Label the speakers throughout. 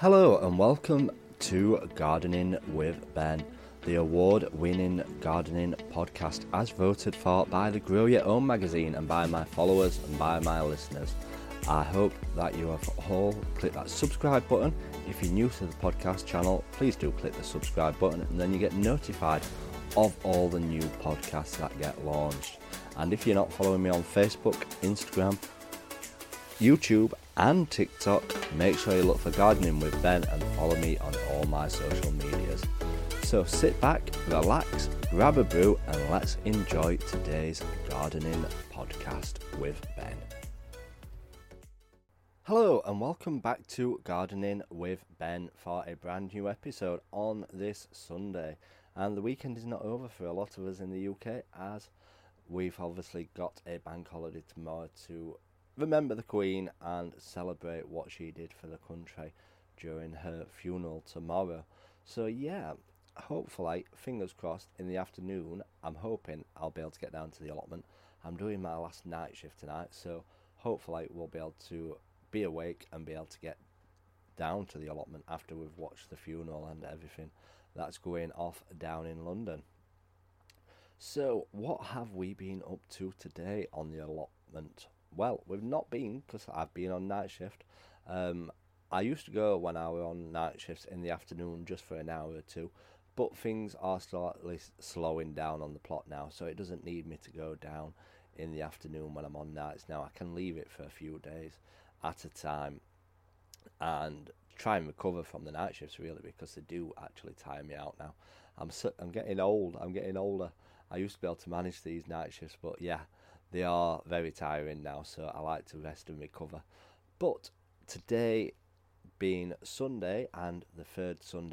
Speaker 1: Hello and welcome to Gardening with Ben, the award winning gardening podcast as voted for by the Grow Your Own magazine and by my followers and by my listeners. I hope that you have all clicked that subscribe button. If you're new to the podcast channel, please do click the subscribe button and then you get notified of all the new podcasts that get launched. And if you're not following me on Facebook, Instagram, YouTube, and TikTok, make sure you look for Gardening with Ben and follow me on all my social medias. So sit back, relax, grab a brew, and let's enjoy today's gardening podcast with Ben. Hello, and welcome back to Gardening with Ben for a brand new episode on this Sunday. And the weekend is not over for a lot of us in the UK as we've obviously got a bank holiday tomorrow to remember the Queen and celebrate what she did for the country during her funeral tomorrow. So, yeah, hopefully, fingers crossed, in the afternoon, I'm hoping I'll be able to get down to the allotment. I'm doing my last night shift tonight, so hopefully, we'll be able to be awake and be able to get down to the allotment after we've watched the funeral and everything that's going off down in London. So, what have we been up to today on the allotment? Well, we've not been because I've been on night shift. Um, I used to go I was on night shifts in the afternoon just for an hour or two, but things are slightly slowing down on the plot now, so it doesn't need me to go down in the afternoon when I'm on nights now. I can leave it for a few days at a time and try and recover from the night shifts really because they do actually tire me out now. I'm I'm getting old. I'm getting older. I used to be able to manage these night shifts, but yeah, they are very tiring now, so I like to rest and recover. But today being Sunday and the third Sunday.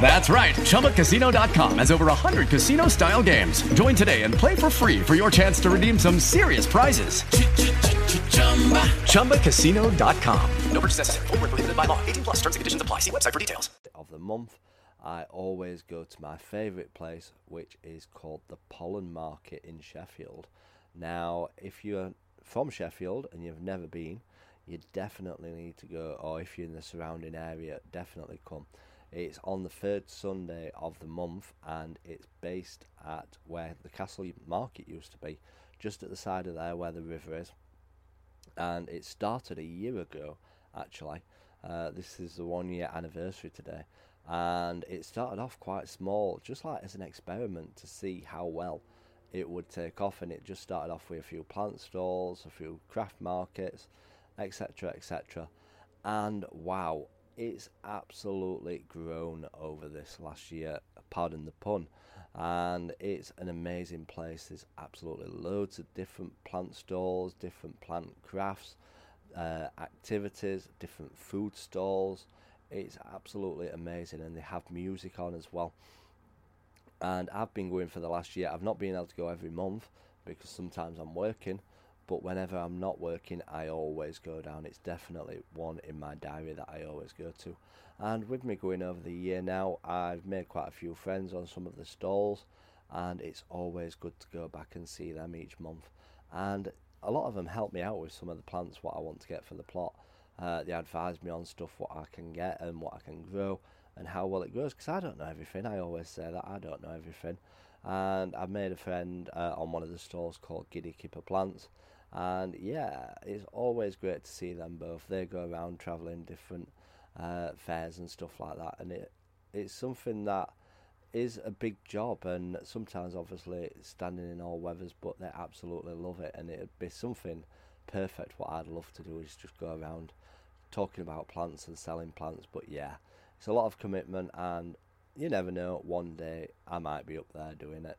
Speaker 2: That's right. ChumbaCasino.com has over 100 casino style games. Join today and play for free for your chance to redeem some serious prizes. ChumbaCasino.com. No purchase necessary. Full prohibited by law. 18 plus terms and conditions apply. See website for details.
Speaker 1: Of the month, I always go to my favourite place, which is called the Pollen Market in Sheffield. Now, if you're from Sheffield and you've never been, you definitely need to go, or if you're in the surrounding area, definitely come. It's on the third Sunday of the month and it's based at where the Castle Market used to be, just at the side of there where the river is. And it started a year ago, actually. Uh, this is the one year anniversary today. And it started off quite small, just like as an experiment to see how well it would take off. And it just started off with a few plant stalls, a few craft markets, etc. etc. And wow, it's absolutely grown over this last year, pardon the pun. And it's an amazing place. There's absolutely loads of different plant stalls, different plant crafts, uh, activities, different food stalls. It's absolutely amazing, and they have music on as well. And I've been going for the last year. I've not been able to go every month because sometimes I'm working, but whenever I'm not working, I always go down. It's definitely one in my diary that I always go to. And with me going over the year now, I've made quite a few friends on some of the stalls, and it's always good to go back and see them each month. And a lot of them help me out with some of the plants what I want to get for the plot. Uh, they advise me on stuff what I can get and what I can grow and how well it grows because I don't know everything. I always say that I don't know everything. And I've made a friend uh, on one of the stalls called Giddy Keeper Plants, and yeah, it's always great to see them both. They go around traveling different uh, fairs and stuff like that, and it it's something that is a big job, and sometimes obviously standing in all weathers, but they absolutely love it, and it'd be something perfect. What I'd love to do is just go around talking about plants and selling plants, but yeah, it's a lot of commitment, and you never know. One day I might be up there doing it.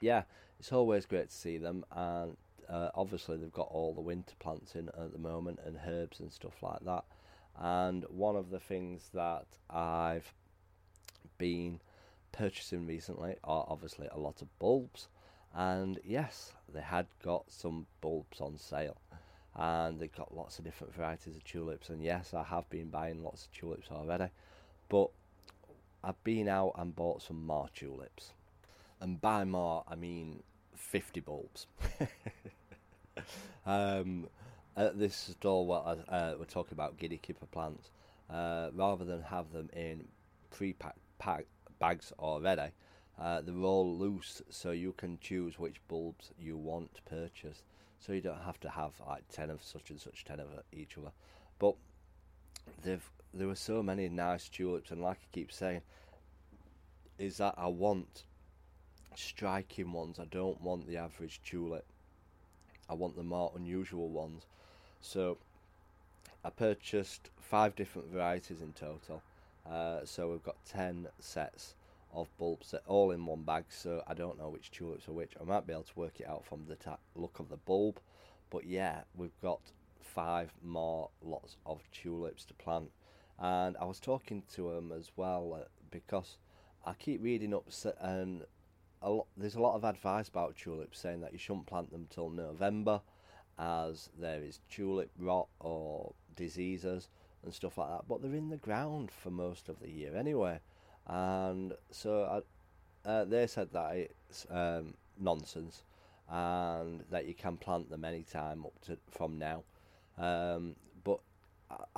Speaker 1: Yeah, it's always great to see them, and uh, obviously they've got all the winter plants in at the moment and herbs and stuff like that. And one of the things that I've been purchasing recently are obviously a lot of bulbs, and yes, they had got some bulbs on sale. And they've got lots of different varieties of tulips, and yes, I have been buying lots of tulips already, but I've been out and bought some more tulips. And by more, I mean 50 bulbs. um, at this store, what I, uh, we're talking about giddy keeper plants, uh, rather than have them in pre-packed pack bags already, uh, they're all loose, so you can choose which bulbs you want to purchase. So you don't have to have like ten of such and such, ten of each other. But there were so many nice tulips, and like I keep saying, is that I want striking ones. I don't want the average tulip. I want the more unusual ones. So I purchased five different varieties in total. Uh, so we've got 10 sets of bulbs that all in one bag. So I don't know which tulips are which. I might be able to work it out from the ta- look of the bulb. But yeah, we've got five more lots of tulips to plant. And I was talking to them as well uh, because I keep reading up and a lot, there's a lot of advice about tulips saying that you shouldn't plant them till November as there is tulip rot or diseases and stuff like that. But they're in the ground for most of the year anyway, and so I, uh, they said that it's um, nonsense and that you can plant them anytime up to from now. Um, but I,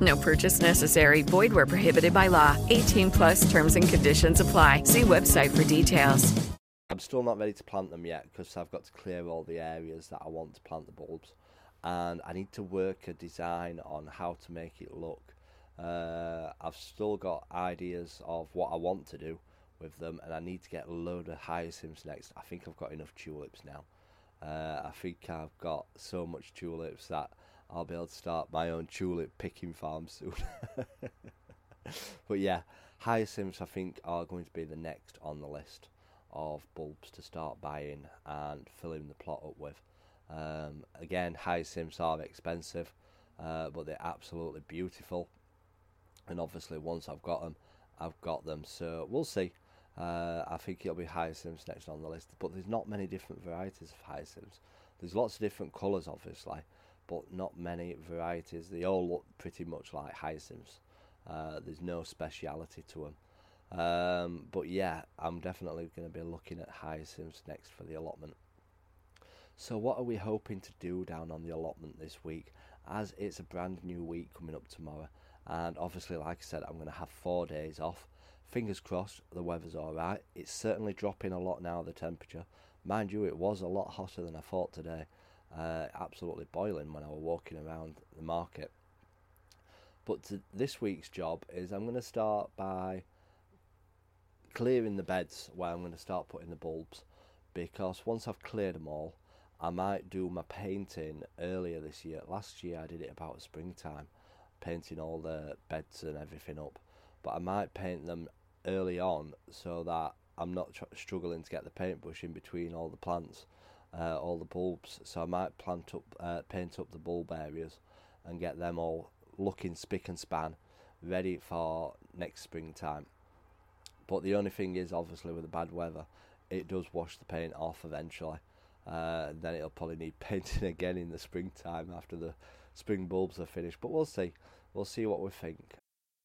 Speaker 3: No purchase necessary. Void where prohibited by law. 18 plus terms and conditions apply. See website for details.
Speaker 1: I'm still not ready to plant them yet because I've got to clear all the areas that I want to plant the bulbs. And I need to work a design on how to make it look. Uh, I've still got ideas of what I want to do with them, and I need to get a load of hyacinths next. I think I've got enough tulips now. Uh, I think I've got so much tulips that I'll be able to start my own tulip picking farm soon. but yeah, hyacinths I think are going to be the next on the list of bulbs to start buying and filling the plot up with. Um, again, hyacinths are expensive, uh, but they're absolutely beautiful. And obviously, once I've got them, I've got them. So we'll see. Uh, I think it'll be hyacinths next on the list, but there's not many different varieties of hyacinths. There's lots of different colours, obviously, but not many varieties. They all look pretty much like hyacinths. Uh, there's no speciality to them. Um, but yeah, I'm definitely going to be looking at hyacinths next for the allotment. So, what are we hoping to do down on the allotment this week? As it's a brand new week coming up tomorrow, and obviously, like I said, I'm going to have four days off. Fingers crossed, the weather's alright. It's certainly dropping a lot now, the temperature. Mind you, it was a lot hotter than I thought today uh, absolutely boiling when I was walking around the market. But this week's job is I'm going to start by clearing the beds where I'm going to start putting the bulbs because once I've cleared them all, I might do my painting earlier this year. Last year I did it about springtime, painting all the beds and everything up. But I might paint them early on so that I'm not tr- struggling to get the paintbrush in between all the plants uh, all the bulbs. So I might plant up, uh, paint up the bulb areas, and get them all looking spick and span, ready for next springtime. But the only thing is, obviously, with the bad weather, it does wash the paint off eventually. Uh, then it'll probably need painting again in the springtime after the spring bulbs are finished. But we'll see. We'll see what we think.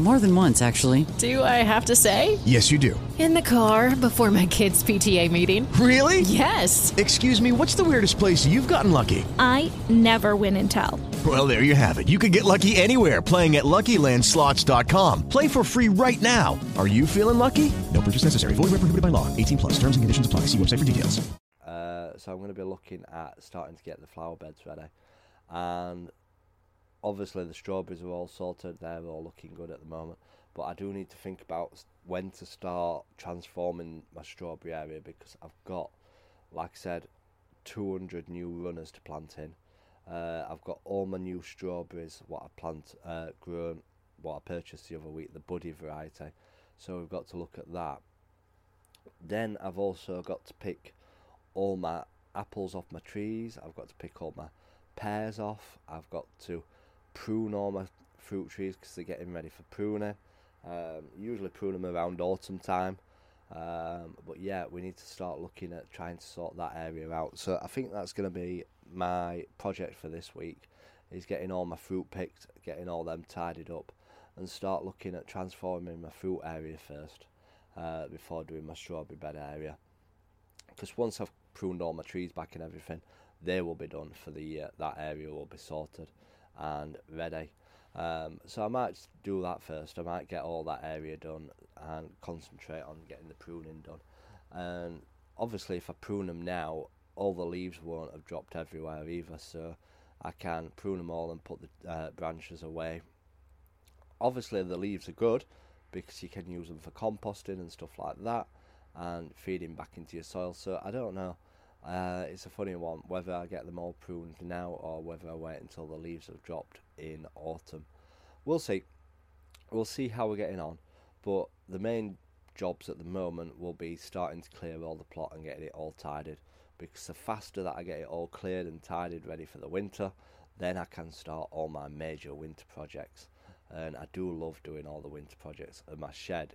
Speaker 4: More than once, actually.
Speaker 5: Do I have to say?
Speaker 6: Yes, you do.
Speaker 5: In the car before my kids' PTA meeting.
Speaker 6: Really?
Speaker 5: Yes.
Speaker 6: Excuse me, what's the weirdest place you've gotten lucky?
Speaker 7: I never win and tell.
Speaker 6: Well, there you have it. You can get lucky anywhere playing at LuckyLandSlots.com. Play for free right now. Are you feeling lucky? No purchase necessary. Void where prohibited by law. 18 plus. Terms and conditions apply. See website for details.
Speaker 1: Uh, so I'm going to be looking at starting to get the flower beds ready, and obviously the strawberries are all sorted. They're all looking good at the moment. But I do need to think about when to start transforming my strawberry area because I've got, like I said, 200 new runners to plant in. Uh, I've got all my new strawberries, what I plant, uh, grown, what I purchased the other week, the buddy variety. So we've got to look at that. Then I've also got to pick all my apples off my trees. I've got to pick all my pears off. I've got to prune all my fruit trees because they're getting ready for pruning. Um, usually prune them around autumn time. Um, but yeah, we need to start looking at trying to sort that area out. So I think that's going to be my project for this week is getting all my fruit picked, getting all them tidied up, and start looking at transforming my fruit area first uh, before doing my strawberry bed area. Because once I've pruned all my trees back and everything, they will be done for the year. That area will be sorted and ready. Um, so I might do that first. I might get all that area done and concentrate on getting the pruning done. And obviously, if I prune them now, all the leaves won't have dropped everywhere either. So I can prune them all and put the uh, branches away. Obviously, the leaves are good because you can use them for composting and stuff like that and feeding back into your soil. So I don't know. Uh, it's a funny one whether I get them all pruned now or whether I wait until the leaves have dropped in autumn. We'll see. We'll see how we're getting on. But the main jobs at the moment will be starting to clear all the plot and getting it all tidied. Because the faster that I get it all cleared and tidied ready for the winter, then I can start all my major winter projects. And I do love doing all the winter projects. And my shed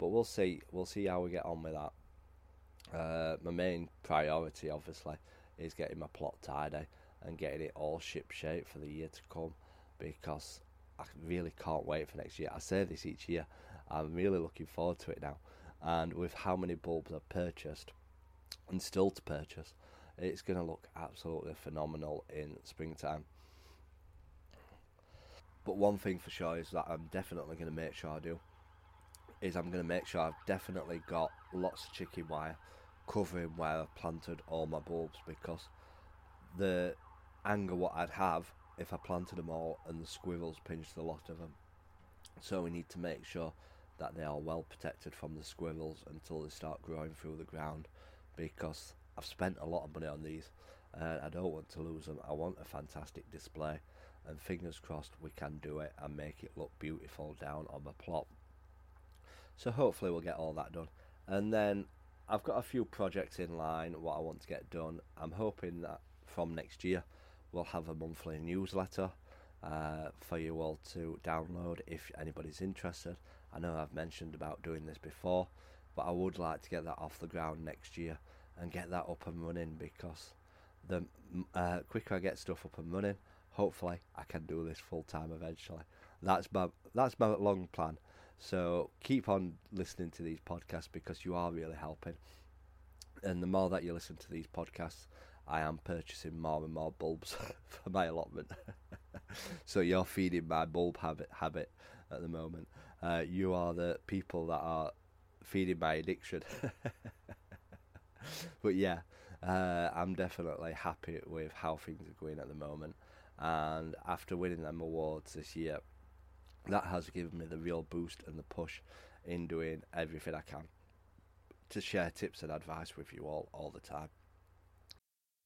Speaker 1: But we'll see. We'll see how we get on with that. Uh, my main priority, obviously, is getting my plot tidy and getting it all ship shape for the year to come, because I really can't wait for next year. I say this each year. I'm really looking forward to it now, and with how many bulbs I've purchased and still to purchase, it's going to look absolutely phenomenal in springtime. But one thing for sure is that I'm definitely going to make sure I do is I'm going to make sure I've definitely got lots of chicken wire covering where I've planted all my bulbs because the anger what I'd have if I planted them all and the squirrels pinched a lot of them. So we need to make sure that they are well protected from the squirrels until they start growing through the ground because I've spent a lot of money on these. and I don't want to lose them. I want a fantastic display, and fingers crossed we can do it and make it look beautiful down on the plot. So hopefully we'll get all that done, and then I've got a few projects in line what I want to get done. I'm hoping that from next year we'll have a monthly newsletter uh, for you all to download if anybody's interested. I know I've mentioned about doing this before, but I would like to get that off the ground next year and get that up and running because the uh, quicker I get stuff up and running, hopefully I can do this full time eventually. That's my that's my long plan. So keep on listening to these podcasts because you are really helping. And the more that you listen to these podcasts, I am purchasing more and more bulbs for my allotment. so you're feeding my bulb habit habit at the moment. Uh, you are the people that are feeding my addiction. but yeah, uh, I'm definitely happy with how things are going at the moment. And after winning them awards this year, that has given me the real boost and the push in doing everything I can to share tips and advice with you all all the time.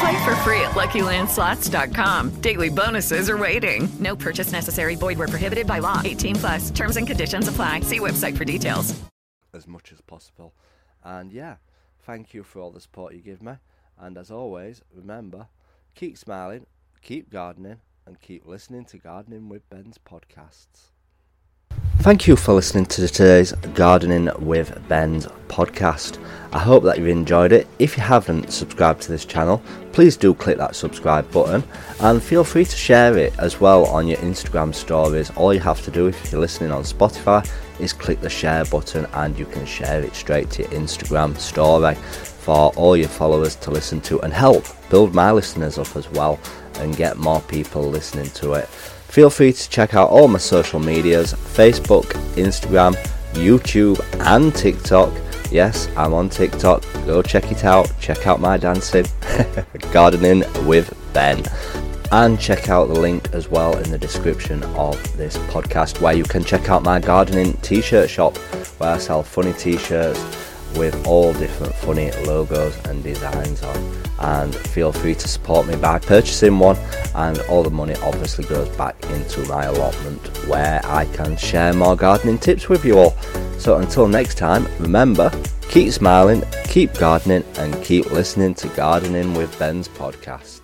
Speaker 3: Play for free at LuckyLandSlots.com. Daily bonuses are waiting. No purchase necessary. Void where prohibited by law. 18 plus. Terms and conditions apply. See website for details.
Speaker 1: As much as possible. And yeah, thank you for all the support you give me. And as always, remember, keep smiling, keep gardening, and keep listening to Gardening with Ben's podcasts. Thank you for listening to today's Gardening with Ben's podcast. I hope that you've enjoyed it. If you haven't subscribed to this channel, please do click that subscribe button and feel free to share it as well on your Instagram stories. All you have to do if you're listening on Spotify is click the share button and you can share it straight to your Instagram story for all your followers to listen to and help build my listeners up as well and get more people listening to it. Feel free to check out all my social medias Facebook, Instagram, YouTube, and TikTok. Yes, I'm on TikTok. Go check it out. Check out my dancing, gardening with Ben. And check out the link as well in the description of this podcast where you can check out my gardening t shirt shop where I sell funny t shirts with all different funny logos and designs on. And feel free to support me by purchasing one, and all the money obviously goes back into my allotment where I can share more gardening tips with you all. So until next time, remember keep smiling, keep gardening, and keep listening to Gardening with Ben's podcasts.